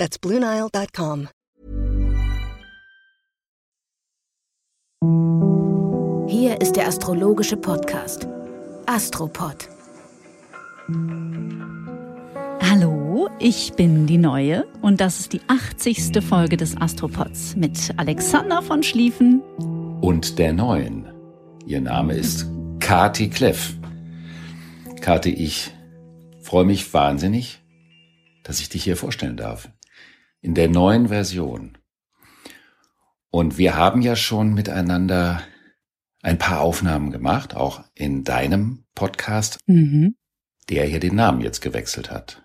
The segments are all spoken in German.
That's BlueNile.com. Hier ist der astrologische Podcast Astropod. Hallo, ich bin die Neue und das ist die 80. Folge des Astropods mit Alexander von Schlieffen und der Neuen. Ihr Name ist Kati Kleff. Kati, ich freue mich wahnsinnig, dass ich dich hier vorstellen darf. In der neuen Version. Und wir haben ja schon miteinander ein paar Aufnahmen gemacht, auch in deinem Podcast, mhm. der hier den Namen jetzt gewechselt hat.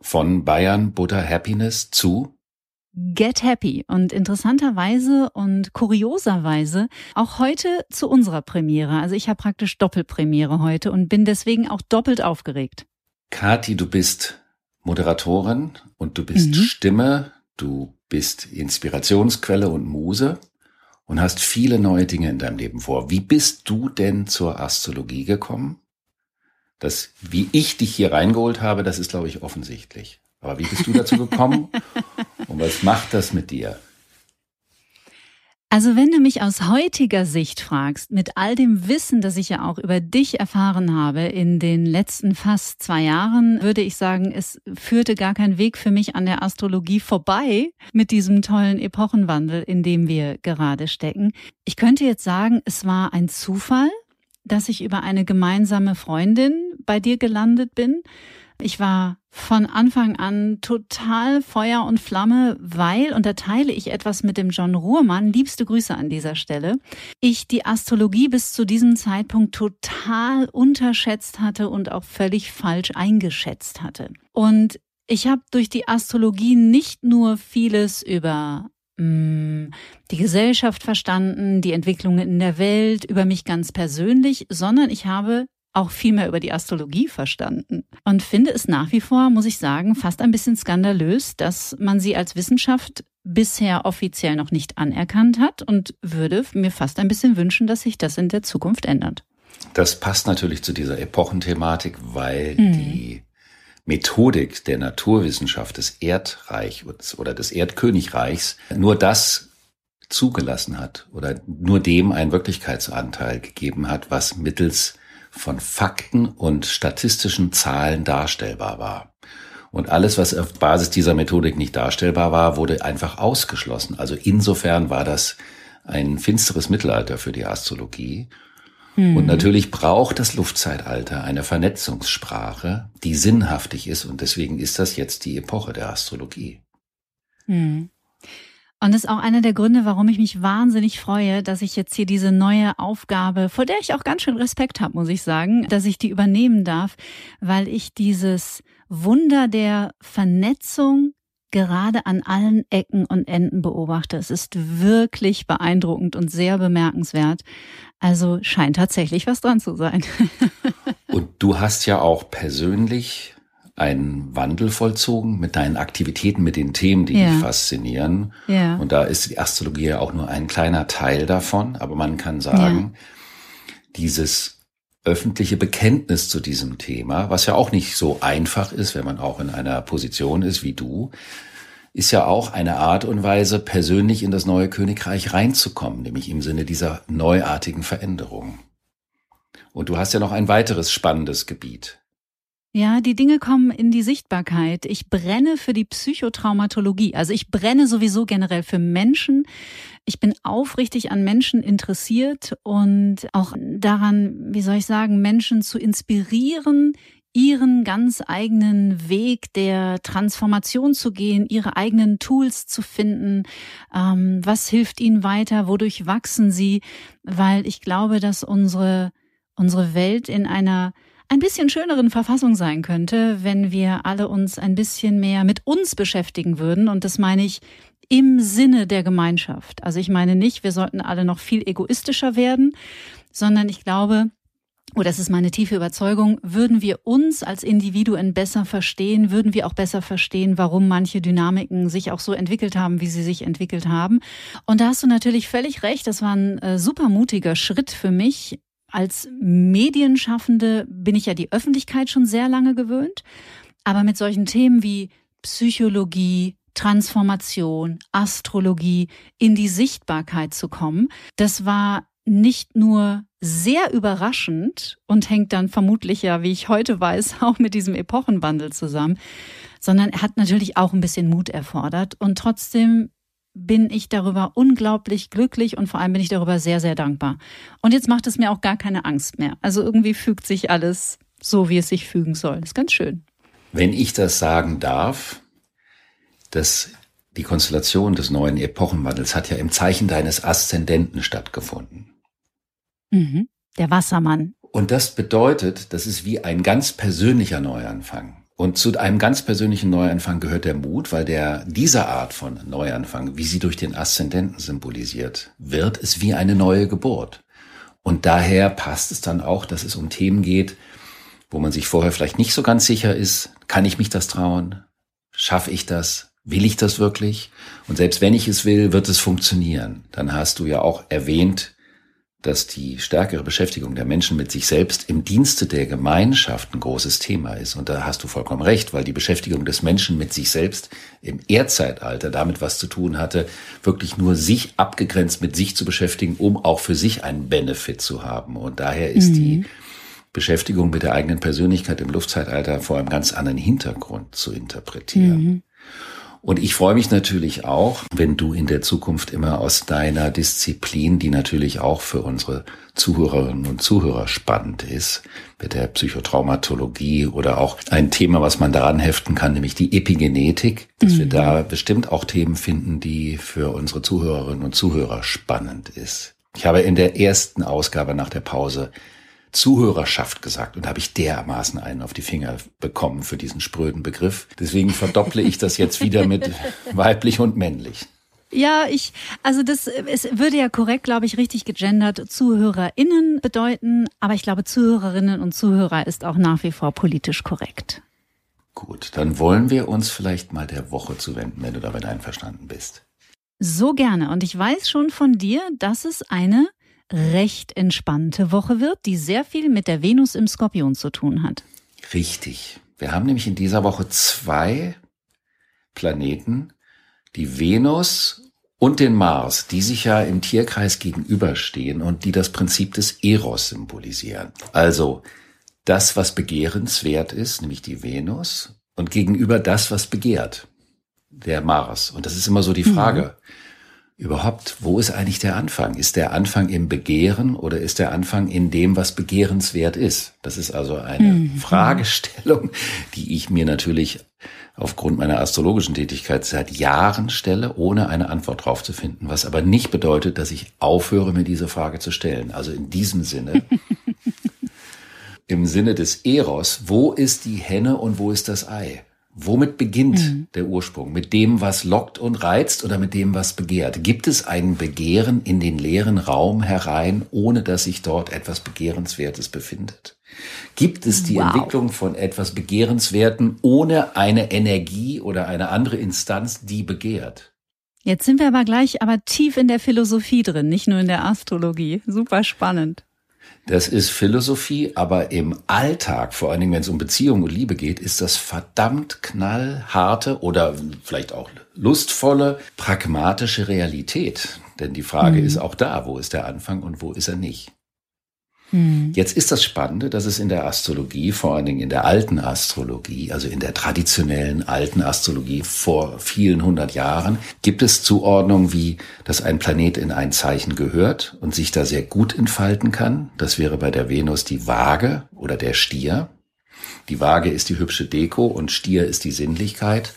Von Bayern Butter Happiness zu Get Happy und interessanterweise und kurioserweise auch heute zu unserer Premiere. Also ich habe praktisch Doppelpremiere heute und bin deswegen auch doppelt aufgeregt. Kati, du bist Moderatorin und du bist mhm. Stimme, du bist Inspirationsquelle und Muse und hast viele neue Dinge in deinem Leben vor. Wie bist du denn zur Astrologie gekommen? Das, wie ich dich hier reingeholt habe, das ist, glaube ich, offensichtlich. Aber wie bist du dazu gekommen? und was macht das mit dir? Also wenn du mich aus heutiger Sicht fragst, mit all dem Wissen, das ich ja auch über dich erfahren habe in den letzten fast zwei Jahren, würde ich sagen, es führte gar kein Weg für mich an der Astrologie vorbei mit diesem tollen Epochenwandel, in dem wir gerade stecken. Ich könnte jetzt sagen, es war ein Zufall, dass ich über eine gemeinsame Freundin bei dir gelandet bin. Ich war von Anfang an total Feuer und Flamme, weil, und da teile ich etwas mit dem John Ruhrmann, liebste Grüße an dieser Stelle, ich die Astrologie bis zu diesem Zeitpunkt total unterschätzt hatte und auch völlig falsch eingeschätzt hatte. Und ich habe durch die Astrologie nicht nur vieles über Mm, die Gesellschaft verstanden, die Entwicklungen in der Welt, über mich ganz persönlich, sondern ich habe auch viel mehr über die Astrologie verstanden und finde es nach wie vor, muss ich sagen, fast ein bisschen skandalös, dass man sie als Wissenschaft bisher offiziell noch nicht anerkannt hat und würde mir fast ein bisschen wünschen, dass sich das in der Zukunft ändert. Das passt natürlich zu dieser Epochenthematik, weil mhm. die Methodik der Naturwissenschaft des Erdreichs oder des Erdkönigreichs nur das zugelassen hat oder nur dem einen Wirklichkeitsanteil gegeben hat, was mittels von Fakten und statistischen Zahlen darstellbar war. Und alles, was auf Basis dieser Methodik nicht darstellbar war, wurde einfach ausgeschlossen. Also insofern war das ein finsteres Mittelalter für die Astrologie. Mhm. Und natürlich braucht das Luftzeitalter eine Vernetzungssprache, die sinnhaftig ist. Und deswegen ist das jetzt die Epoche der Astrologie. Mhm. Und das ist auch einer der Gründe, warum ich mich wahnsinnig freue, dass ich jetzt hier diese neue Aufgabe, vor der ich auch ganz schön Respekt habe, muss ich sagen, dass ich die übernehmen darf, weil ich dieses Wunder der Vernetzung gerade an allen Ecken und Enden beobachte. Es ist wirklich beeindruckend und sehr bemerkenswert. Also scheint tatsächlich was dran zu sein. und du hast ja auch persönlich einen Wandel vollzogen mit deinen Aktivitäten, mit den Themen, die ja. dich faszinieren. Ja. Und da ist die Astrologie ja auch nur ein kleiner Teil davon. Aber man kann sagen, ja. dieses öffentliche Bekenntnis zu diesem Thema, was ja auch nicht so einfach ist, wenn man auch in einer Position ist wie du, ist ja auch eine Art und Weise, persönlich in das neue Königreich reinzukommen, nämlich im Sinne dieser neuartigen Veränderung. Und du hast ja noch ein weiteres spannendes Gebiet. Ja, die Dinge kommen in die Sichtbarkeit. Ich brenne für die Psychotraumatologie. Also ich brenne sowieso generell für Menschen. Ich bin aufrichtig an Menschen interessiert und auch daran, wie soll ich sagen, Menschen zu inspirieren, ihren ganz eigenen Weg der Transformation zu gehen, ihre eigenen Tools zu finden. Ähm, was hilft ihnen weiter? Wodurch wachsen sie? Weil ich glaube, dass unsere, unsere Welt in einer ein bisschen schöneren Verfassung sein könnte, wenn wir alle uns ein bisschen mehr mit uns beschäftigen würden. Und das meine ich im Sinne der Gemeinschaft. Also ich meine nicht, wir sollten alle noch viel egoistischer werden, sondern ich glaube, oder das ist meine tiefe Überzeugung, würden wir uns als Individuen besser verstehen, würden wir auch besser verstehen, warum manche Dynamiken sich auch so entwickelt haben, wie sie sich entwickelt haben. Und da hast du natürlich völlig recht, das war ein äh, super mutiger Schritt für mich. Als Medienschaffende bin ich ja die Öffentlichkeit schon sehr lange gewöhnt, aber mit solchen Themen wie Psychologie, Transformation, Astrologie in die Sichtbarkeit zu kommen, das war nicht nur sehr überraschend und hängt dann vermutlich ja, wie ich heute weiß, auch mit diesem Epochenwandel zusammen, sondern hat natürlich auch ein bisschen Mut erfordert. Und trotzdem bin ich darüber unglaublich glücklich und vor allem bin ich darüber sehr, sehr dankbar. Und jetzt macht es mir auch gar keine Angst mehr. Also irgendwie fügt sich alles so, wie es sich fügen soll. Das ist ganz schön. Wenn ich das sagen darf, dass die Konstellation des neuen Epochenwandels hat ja im Zeichen deines Aszendenten stattgefunden. Mhm. Der Wassermann. Und das bedeutet, das ist wie ein ganz persönlicher Neuanfang. Und zu einem ganz persönlichen Neuanfang gehört der Mut, weil der, dieser Art von Neuanfang, wie sie durch den Aszendenten symbolisiert wird, ist wie eine neue Geburt. Und daher passt es dann auch, dass es um Themen geht, wo man sich vorher vielleicht nicht so ganz sicher ist. Kann ich mich das trauen? Schaffe ich das? Will ich das wirklich? Und selbst wenn ich es will, wird es funktionieren. Dann hast du ja auch erwähnt, dass die stärkere Beschäftigung der Menschen mit sich selbst im Dienste der Gemeinschaft ein großes Thema ist. Und da hast du vollkommen recht, weil die Beschäftigung des Menschen mit sich selbst im Erdzeitalter damit was zu tun hatte, wirklich nur sich abgegrenzt mit sich zu beschäftigen, um auch für sich einen Benefit zu haben. Und daher ist mhm. die Beschäftigung mit der eigenen Persönlichkeit im Luftzeitalter vor einem ganz anderen Hintergrund zu interpretieren. Mhm. Und ich freue mich natürlich auch, wenn du in der Zukunft immer aus deiner Disziplin, die natürlich auch für unsere Zuhörerinnen und Zuhörer spannend ist, mit der Psychotraumatologie oder auch ein Thema, was man daran heften kann, nämlich die Epigenetik, dass mhm. wir da bestimmt auch Themen finden, die für unsere Zuhörerinnen und Zuhörer spannend ist. Ich habe in der ersten Ausgabe nach der Pause Zuhörerschaft gesagt und habe ich dermaßen einen auf die Finger bekommen für diesen spröden Begriff. Deswegen verdopple ich das jetzt wieder mit weiblich und männlich. Ja, ich, also das, es würde ja korrekt, glaube ich, richtig gegendert ZuhörerInnen bedeuten, aber ich glaube, Zuhörerinnen und Zuhörer ist auch nach wie vor politisch korrekt. Gut, dann wollen wir uns vielleicht mal der Woche zuwenden, wenn du damit einverstanden bist. So gerne. Und ich weiß schon von dir, dass es eine recht entspannte Woche wird, die sehr viel mit der Venus im Skorpion zu tun hat. Richtig. Wir haben nämlich in dieser Woche zwei Planeten, die Venus und den Mars, die sich ja im Tierkreis gegenüberstehen und die das Prinzip des Eros symbolisieren. Also das, was begehrenswert ist, nämlich die Venus, und gegenüber das, was begehrt, der Mars. Und das ist immer so die Frage. Mhm überhaupt, wo ist eigentlich der Anfang? Ist der Anfang im Begehren oder ist der Anfang in dem, was begehrenswert ist? Das ist also eine mhm. Fragestellung, die ich mir natürlich aufgrund meiner astrologischen Tätigkeit seit Jahren stelle, ohne eine Antwort drauf zu finden, was aber nicht bedeutet, dass ich aufhöre, mir diese Frage zu stellen. Also in diesem Sinne, im Sinne des Eros, wo ist die Henne und wo ist das Ei? Womit beginnt mhm. der Ursprung? Mit dem, was lockt und reizt oder mit dem, was begehrt? Gibt es ein Begehren in den leeren Raum herein, ohne dass sich dort etwas Begehrenswertes befindet? Gibt es die wow. Entwicklung von etwas Begehrenswerten ohne eine Energie oder eine andere Instanz, die begehrt? Jetzt sind wir aber gleich aber tief in der Philosophie drin, nicht nur in der Astrologie. Super spannend. Das ist Philosophie, aber im Alltag, vor allen Dingen, wenn es um Beziehung und Liebe geht, ist das verdammt knallharte oder vielleicht auch lustvolle, pragmatische Realität. Denn die Frage mhm. ist auch da, wo ist der Anfang und wo ist er nicht? Hm. Jetzt ist das Spannende, dass es in der Astrologie, vor allen Dingen in der alten Astrologie, also in der traditionellen alten Astrologie vor vielen hundert Jahren, gibt es Zuordnungen wie, dass ein Planet in ein Zeichen gehört und sich da sehr gut entfalten kann. Das wäre bei der Venus die Waage oder der Stier. Die Waage ist die hübsche Deko und Stier ist die Sinnlichkeit.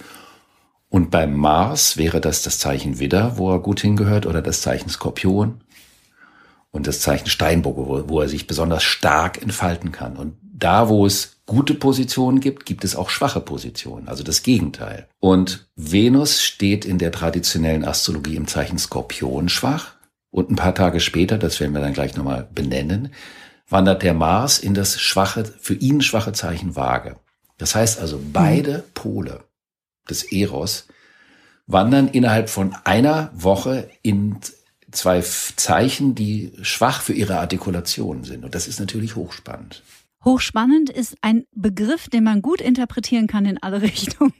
Und beim Mars wäre das das Zeichen Widder, wo er gut hingehört, oder das Zeichen Skorpion und das Zeichen Steinbock, wo, wo er sich besonders stark entfalten kann. Und da, wo es gute Positionen gibt, gibt es auch schwache Positionen, also das Gegenteil. Und Venus steht in der traditionellen Astrologie im Zeichen Skorpion schwach. Und ein paar Tage später, das werden wir dann gleich nochmal benennen, wandert der Mars in das schwache, für ihn schwache Zeichen Waage. Das heißt also, beide Pole des Eros wandern innerhalb von einer Woche in zwei Zeichen, die schwach für ihre Artikulation sind. Und das ist natürlich hochspannend. Hochspannend ist ein Begriff, den man gut interpretieren kann in alle Richtungen.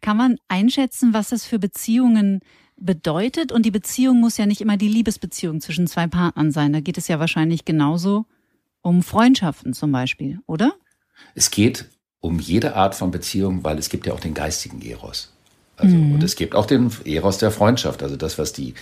kann man einschätzen, was das für Beziehungen bedeutet? Und die Beziehung muss ja nicht immer die Liebesbeziehung zwischen zwei Partnern sein. Da geht es ja wahrscheinlich genauso um Freundschaften zum Beispiel, oder? Es geht um jede Art von Beziehung, weil es gibt ja auch den geistigen Eros. Also, mhm. Und es gibt auch den Eros der Freundschaft, also das, was die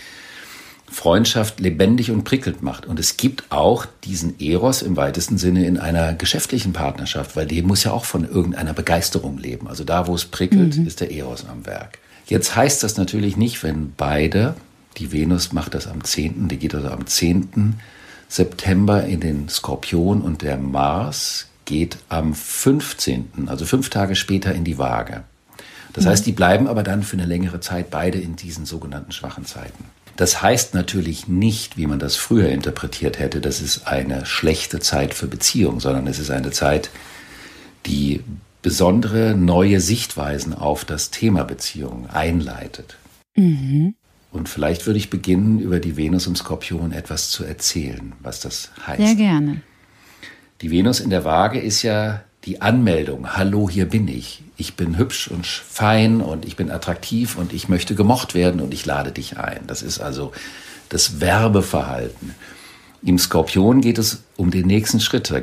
Freundschaft lebendig und prickelnd macht. Und es gibt auch diesen Eros im weitesten Sinne in einer geschäftlichen Partnerschaft, weil die muss ja auch von irgendeiner Begeisterung leben. Also da, wo es prickelt, mhm. ist der Eros am Werk. Jetzt heißt das natürlich nicht, wenn beide, die Venus macht das am 10., die geht also am 10. September in den Skorpion und der Mars geht am 15., also fünf Tage später in die Waage. Das mhm. heißt, die bleiben aber dann für eine längere Zeit beide in diesen sogenannten schwachen Zeiten. Das heißt natürlich nicht, wie man das früher interpretiert hätte, das ist eine schlechte Zeit für Beziehung, sondern es ist eine Zeit, die besondere neue Sichtweisen auf das Thema Beziehung einleitet. Mhm. Und vielleicht würde ich beginnen, über die Venus im Skorpion etwas zu erzählen, was das heißt. Sehr gerne. Die Venus in der Waage ist ja die Anmeldung, hallo, hier bin ich. Ich bin hübsch und fein und ich bin attraktiv und ich möchte gemocht werden und ich lade dich ein. Das ist also das Werbeverhalten. Im Skorpion geht es um den nächsten Schritt.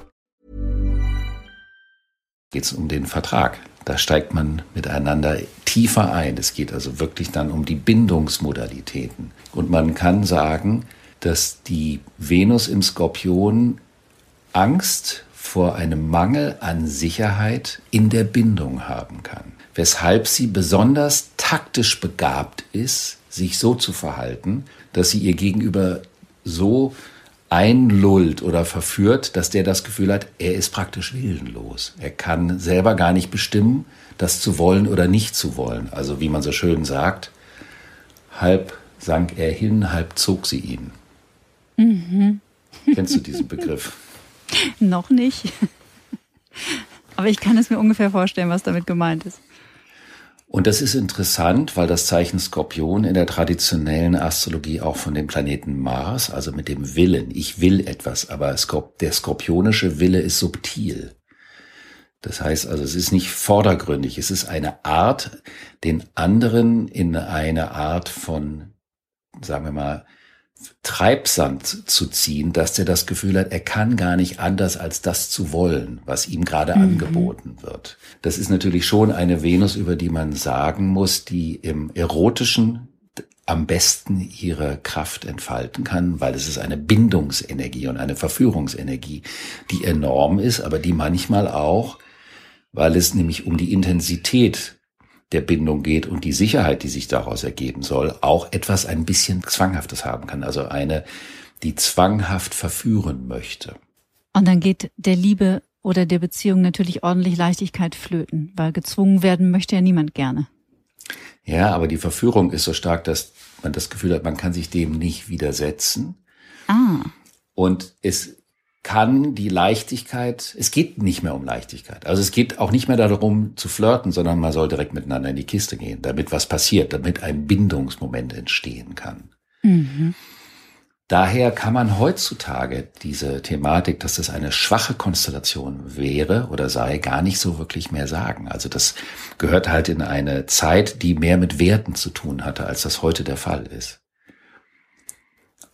Geht es um den Vertrag. Da steigt man miteinander tiefer ein. Es geht also wirklich dann um die Bindungsmodalitäten. Und man kann sagen, dass die Venus im Skorpion Angst vor einem Mangel an Sicherheit in der Bindung haben kann. Weshalb sie besonders taktisch begabt ist, sich so zu verhalten, dass sie ihr Gegenüber so einlullt oder verführt, dass der das Gefühl hat, er ist praktisch willenlos. Er kann selber gar nicht bestimmen, das zu wollen oder nicht zu wollen. Also wie man so schön sagt, halb sank er hin, halb zog sie ihn. Mhm. Kennst du diesen Begriff? Noch nicht. Aber ich kann es mir ungefähr vorstellen, was damit gemeint ist. Und das ist interessant, weil das Zeichen Skorpion in der traditionellen Astrologie auch von dem Planeten Mars, also mit dem Willen, ich will etwas, aber der skorpionische Wille ist subtil. Das heißt also, es ist nicht vordergründig, es ist eine Art, den anderen in eine Art von, sagen wir mal, Treibsand zu ziehen, dass der das Gefühl hat, er kann gar nicht anders als das zu wollen, was ihm gerade mhm. angeboten wird. Das ist natürlich schon eine Venus, über die man sagen muss, die im erotischen am besten ihre Kraft entfalten kann, weil es ist eine Bindungsenergie und eine Verführungsenergie, die enorm ist, aber die manchmal auch, weil es nämlich um die Intensität der Bindung geht und die Sicherheit, die sich daraus ergeben soll, auch etwas ein bisschen Zwanghaftes haben kann. Also eine, die zwanghaft verführen möchte. Und dann geht der Liebe oder der Beziehung natürlich ordentlich Leichtigkeit flöten, weil gezwungen werden möchte ja niemand gerne. Ja, aber die Verführung ist so stark, dass man das Gefühl hat, man kann sich dem nicht widersetzen. Ah. Und es kann die Leichtigkeit, es geht nicht mehr um Leichtigkeit. Also es geht auch nicht mehr darum zu flirten, sondern man soll direkt miteinander in die Kiste gehen, damit was passiert, damit ein Bindungsmoment entstehen kann. Mhm. Daher kann man heutzutage diese Thematik, dass das eine schwache Konstellation wäre oder sei, gar nicht so wirklich mehr sagen. Also das gehört halt in eine Zeit, die mehr mit Werten zu tun hatte, als das heute der Fall ist.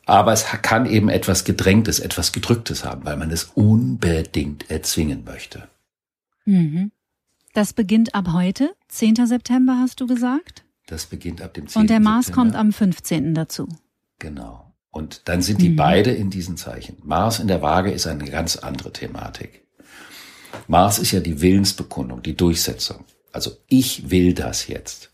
Aber es kann eben etwas Gedrängtes, etwas Gedrücktes haben, weil man es unbedingt erzwingen möchte. Mhm. Das beginnt ab heute, 10. September hast du gesagt? Das beginnt ab dem 10. Und der Mars September. kommt am 15. dazu. Genau. Und dann sind die Mhm. beide in diesen Zeichen. Mars in der Waage ist eine ganz andere Thematik. Mars ist ja die Willensbekundung, die Durchsetzung. Also ich will das jetzt.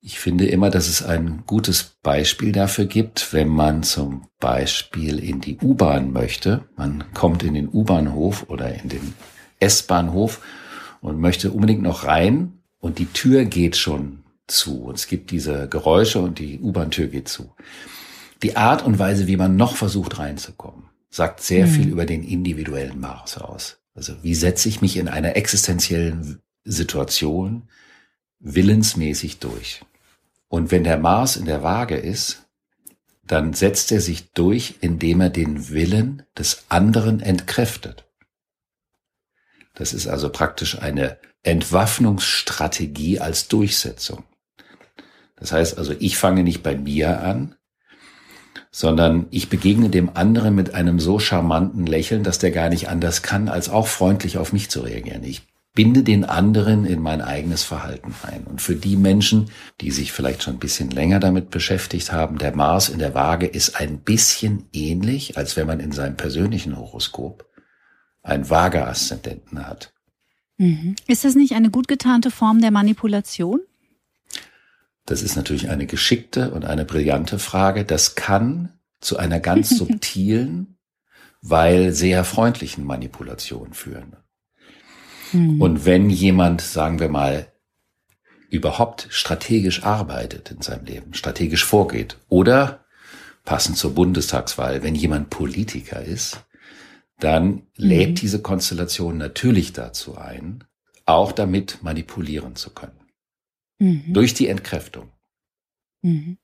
Ich finde immer, dass es ein gutes Beispiel dafür gibt, wenn man zum Beispiel in die U-Bahn möchte. Man kommt in den U-Bahnhof oder in den S-Bahnhof und möchte unbedingt noch rein und die Tür geht schon zu. Und es gibt diese Geräusche und die U-Bahn-Tür geht zu. Die Art und Weise, wie man noch versucht reinzukommen, sagt sehr viel über den individuellen Mars aus. Also wie setze ich mich in einer existenziellen Situation willensmäßig durch? Und wenn der Mars in der Waage ist, dann setzt er sich durch, indem er den Willen des anderen entkräftet. Das ist also praktisch eine Entwaffnungsstrategie als Durchsetzung. Das heißt also, ich fange nicht bei mir an, sondern ich begegne dem anderen mit einem so charmanten Lächeln, dass der gar nicht anders kann, als auch freundlich auf mich zu reagieren. Ich binde den anderen in mein eigenes Verhalten ein. Und für die Menschen, die sich vielleicht schon ein bisschen länger damit beschäftigt haben, der Mars in der Waage ist ein bisschen ähnlich, als wenn man in seinem persönlichen Horoskop einen Waage-Aszendenten hat. Mhm. Ist das nicht eine gut getarnte Form der Manipulation? Das ist natürlich eine geschickte und eine brillante Frage. Das kann zu einer ganz subtilen, weil sehr freundlichen Manipulation führen. Mhm. Und wenn jemand, sagen wir mal, überhaupt strategisch arbeitet in seinem Leben, strategisch vorgeht oder passend zur Bundestagswahl, wenn jemand Politiker ist, dann lädt diese Konstellation natürlich dazu ein, auch damit manipulieren zu können. Mhm. Durch die Entkräftung. Mhm.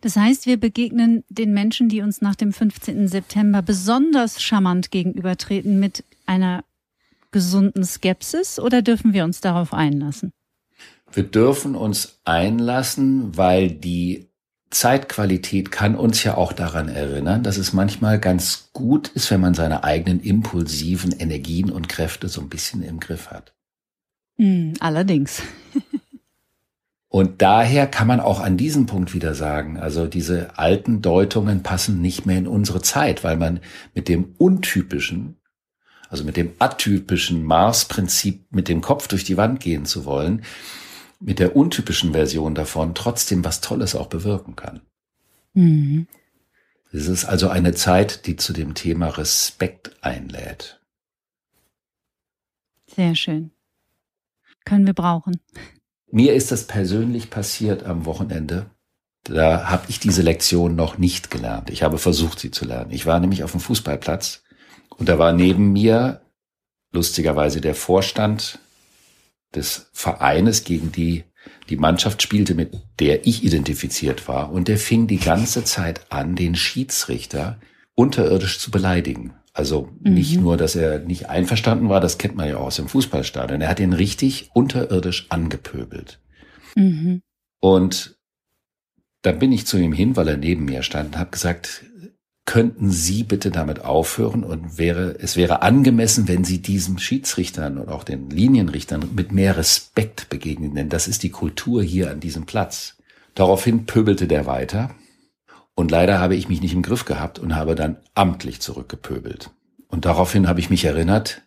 Das heißt, wir begegnen den Menschen, die uns nach dem 15. September besonders charmant gegenübertreten, mit einer gesunden Skepsis oder dürfen wir uns darauf einlassen? Wir dürfen uns einlassen, weil die Zeitqualität kann uns ja auch daran erinnern, dass es manchmal ganz gut ist, wenn man seine eigenen impulsiven Energien und Kräfte so ein bisschen im Griff hat. Mhm, allerdings. Und daher kann man auch an diesem Punkt wieder sagen, also diese alten Deutungen passen nicht mehr in unsere Zeit, weil man mit dem untypischen, also mit dem atypischen Mars-Prinzip mit dem Kopf durch die Wand gehen zu wollen, mit der untypischen Version davon trotzdem was Tolles auch bewirken kann. Mhm. Es ist also eine Zeit, die zu dem Thema Respekt einlädt. Sehr schön. Können wir brauchen. Mir ist das persönlich passiert am Wochenende. Da habe ich diese Lektion noch nicht gelernt. Ich habe versucht, sie zu lernen. Ich war nämlich auf dem Fußballplatz und da war neben mir lustigerweise der Vorstand des Vereines, gegen die die Mannschaft spielte, mit der ich identifiziert war. Und der fing die ganze Zeit an, den Schiedsrichter unterirdisch zu beleidigen. Also nicht nur, dass er nicht einverstanden war, das kennt man ja auch aus dem Fußballstadion. Er hat ihn richtig unterirdisch angepöbelt. Mhm. Und da bin ich zu ihm hin, weil er neben mir stand und habe gesagt, könnten Sie bitte damit aufhören und wäre, es wäre angemessen, wenn Sie diesem Schiedsrichtern und auch den Linienrichtern mit mehr Respekt begegnen, denn das ist die Kultur hier an diesem Platz. Daraufhin pöbelte der weiter und leider habe ich mich nicht im Griff gehabt und habe dann amtlich zurückgepöbelt. Und daraufhin habe ich mich erinnert,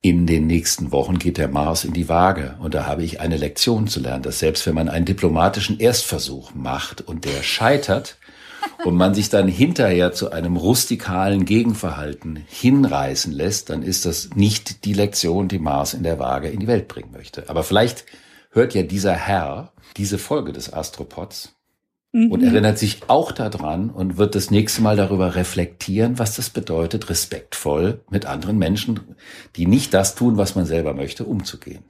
in den nächsten Wochen geht der Mars in die Waage und da habe ich eine Lektion zu lernen, dass selbst wenn man einen diplomatischen Erstversuch macht und der scheitert und man sich dann hinterher zu einem rustikalen Gegenverhalten hinreißen lässt, dann ist das nicht die Lektion, die Mars in der Waage in die Welt bringen möchte. Aber vielleicht hört ja dieser Herr diese Folge des Astropods und erinnert sich auch daran und wird das nächste Mal darüber reflektieren, was das bedeutet, respektvoll mit anderen Menschen, die nicht das tun, was man selber möchte, umzugehen.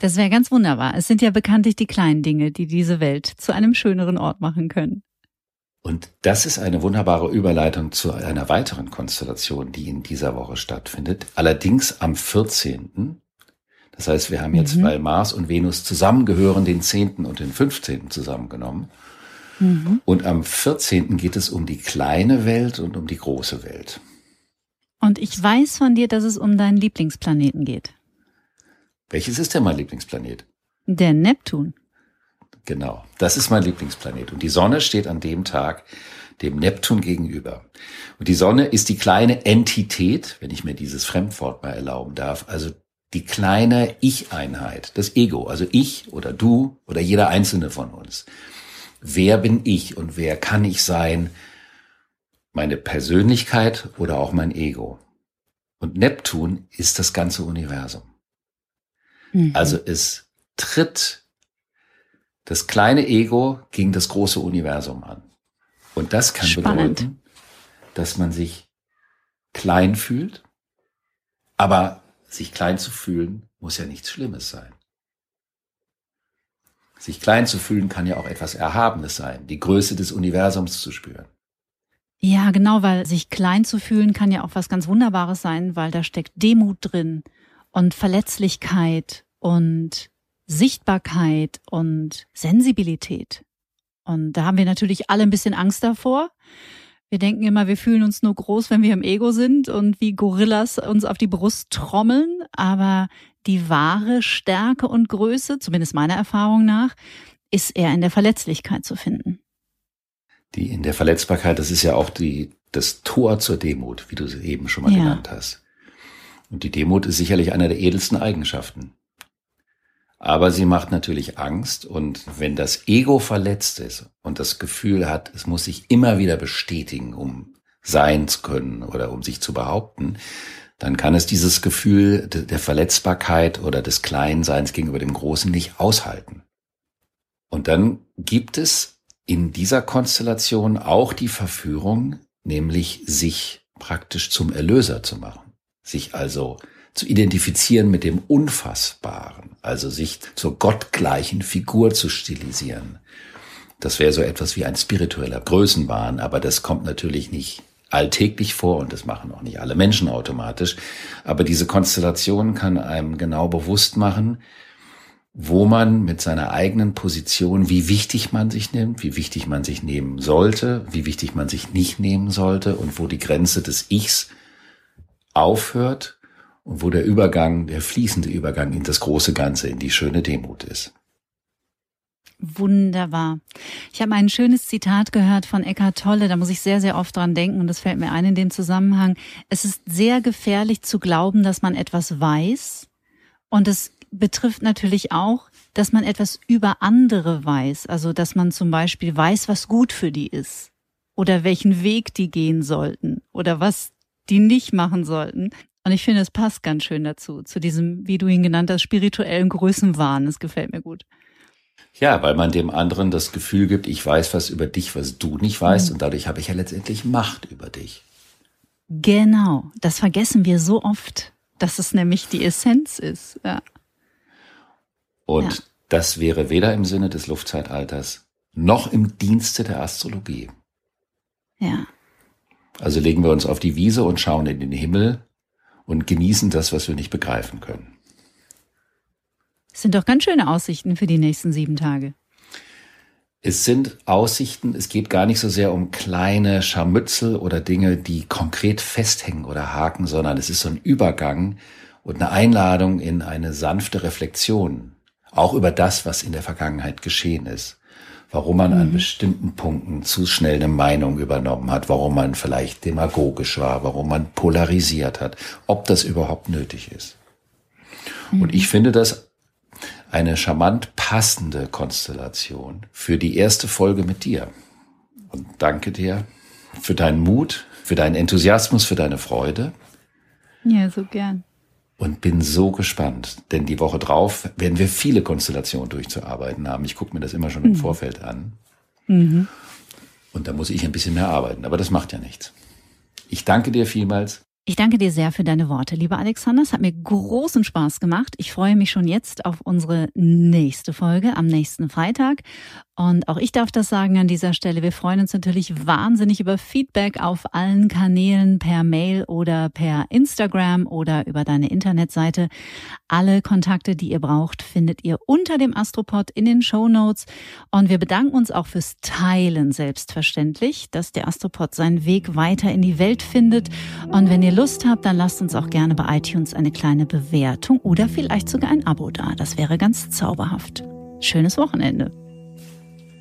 Das wäre ganz wunderbar. Es sind ja bekanntlich die kleinen Dinge, die diese Welt zu einem schöneren Ort machen können. Und das ist eine wunderbare Überleitung zu einer weiteren Konstellation, die in dieser Woche stattfindet. Allerdings am 14. Das heißt, wir haben jetzt, weil Mars und Venus zusammengehören, den 10. und den 15. zusammengenommen. Mhm. Und am 14. geht es um die kleine Welt und um die große Welt. Und ich weiß von dir, dass es um deinen Lieblingsplaneten geht. Welches ist denn mein Lieblingsplanet? Der Neptun. Genau, das ist mein Lieblingsplanet. Und die Sonne steht an dem Tag dem Neptun gegenüber. Und die Sonne ist die kleine Entität, wenn ich mir dieses Fremdwort mal erlauben darf, also die kleine Ich-Einheit, das Ego, also ich oder du oder jeder einzelne von uns. Wer bin ich und wer kann ich sein? Meine Persönlichkeit oder auch mein Ego. Und Neptun ist das ganze Universum. Mhm. Also es tritt das kleine Ego gegen das große Universum an. Und das kann Spannend. bedeuten, dass man sich klein fühlt, aber sich klein zu fühlen muss ja nichts Schlimmes sein. Sich klein zu fühlen kann ja auch etwas Erhabenes sein, die Größe des Universums zu spüren. Ja, genau, weil sich klein zu fühlen kann ja auch was ganz Wunderbares sein, weil da steckt Demut drin und Verletzlichkeit und Sichtbarkeit und Sensibilität. Und da haben wir natürlich alle ein bisschen Angst davor. Wir denken immer, wir fühlen uns nur groß, wenn wir im Ego sind und wie Gorillas uns auf die Brust trommeln. Aber die wahre Stärke und Größe, zumindest meiner Erfahrung nach, ist eher in der Verletzlichkeit zu finden. Die in der Verletzbarkeit, das ist ja auch die, das Tor zur Demut, wie du sie eben schon mal ja. genannt hast. Und die Demut ist sicherlich einer der edelsten Eigenschaften. Aber sie macht natürlich Angst und wenn das Ego verletzt ist und das Gefühl hat, es muss sich immer wieder bestätigen, um sein zu können oder um sich zu behaupten, dann kann es dieses Gefühl der Verletzbarkeit oder des Kleinseins gegenüber dem Großen nicht aushalten. Und dann gibt es in dieser Konstellation auch die Verführung, nämlich sich praktisch zum Erlöser zu machen, sich also zu identifizieren mit dem Unfassbaren, also sich zur gottgleichen Figur zu stilisieren. Das wäre so etwas wie ein spiritueller Größenwahn, aber das kommt natürlich nicht alltäglich vor und das machen auch nicht alle Menschen automatisch. Aber diese Konstellation kann einem genau bewusst machen, wo man mit seiner eigenen Position, wie wichtig man sich nimmt, wie wichtig man sich nehmen sollte, wie wichtig man sich nicht nehmen sollte und wo die Grenze des Ichs aufhört und wo der Übergang, der fließende Übergang in das große Ganze, in die schöne Demut ist. Wunderbar. Ich habe ein schönes Zitat gehört von Eckhart Tolle, da muss ich sehr, sehr oft dran denken und das fällt mir ein in dem Zusammenhang. Es ist sehr gefährlich zu glauben, dass man etwas weiß und es betrifft natürlich auch, dass man etwas über andere weiß, also dass man zum Beispiel weiß, was gut für die ist oder welchen Weg die gehen sollten oder was die nicht machen sollten. Und ich finde, es passt ganz schön dazu, zu diesem, wie du ihn genannt hast, spirituellen Größenwahn. Das gefällt mir gut. Ja, weil man dem anderen das Gefühl gibt, ich weiß was über dich, was du nicht weißt, mhm. und dadurch habe ich ja letztendlich Macht über dich. Genau, das vergessen wir so oft, dass es nämlich die Essenz ist. Ja. Und ja. das wäre weder im Sinne des Luftzeitalters noch im Dienste der Astrologie. Ja. Also legen wir uns auf die Wiese und schauen in den Himmel und genießen das, was wir nicht begreifen können. Das sind doch ganz schöne Aussichten für die nächsten sieben Tage. Es sind Aussichten, es geht gar nicht so sehr um kleine Scharmützel oder Dinge, die konkret festhängen oder haken, sondern es ist so ein Übergang und eine Einladung in eine sanfte Reflexion, auch über das, was in der Vergangenheit geschehen ist warum man mhm. an bestimmten Punkten zu schnell eine Meinung übernommen hat, warum man vielleicht demagogisch war, warum man polarisiert hat, ob das überhaupt nötig ist. Mhm. Und ich finde das eine charmant passende Konstellation für die erste Folge mit dir. Und danke dir für deinen Mut, für deinen Enthusiasmus, für deine Freude. Ja, so gern und bin so gespannt, denn die Woche drauf werden wir viele Konstellationen durchzuarbeiten haben. Ich gucke mir das immer schon im mhm. Vorfeld an. Mhm. Und da muss ich ein bisschen mehr arbeiten, aber das macht ja nichts. Ich danke dir vielmals. Ich danke dir sehr für deine Worte, lieber Alexander. Es hat mir großen Spaß gemacht. Ich freue mich schon jetzt auf unsere nächste Folge am nächsten Freitag. Und auch ich darf das sagen an dieser Stelle. Wir freuen uns natürlich wahnsinnig über Feedback auf allen Kanälen per Mail oder per Instagram oder über deine Internetseite. Alle Kontakte, die ihr braucht, findet ihr unter dem Astropod in den Show Notes. Und wir bedanken uns auch fürs Teilen selbstverständlich, dass der Astropod seinen Weg weiter in die Welt findet. Und wenn ihr Lust habt, dann lasst uns auch gerne bei iTunes eine kleine Bewertung oder vielleicht sogar ein Abo da. Das wäre ganz zauberhaft. Schönes Wochenende.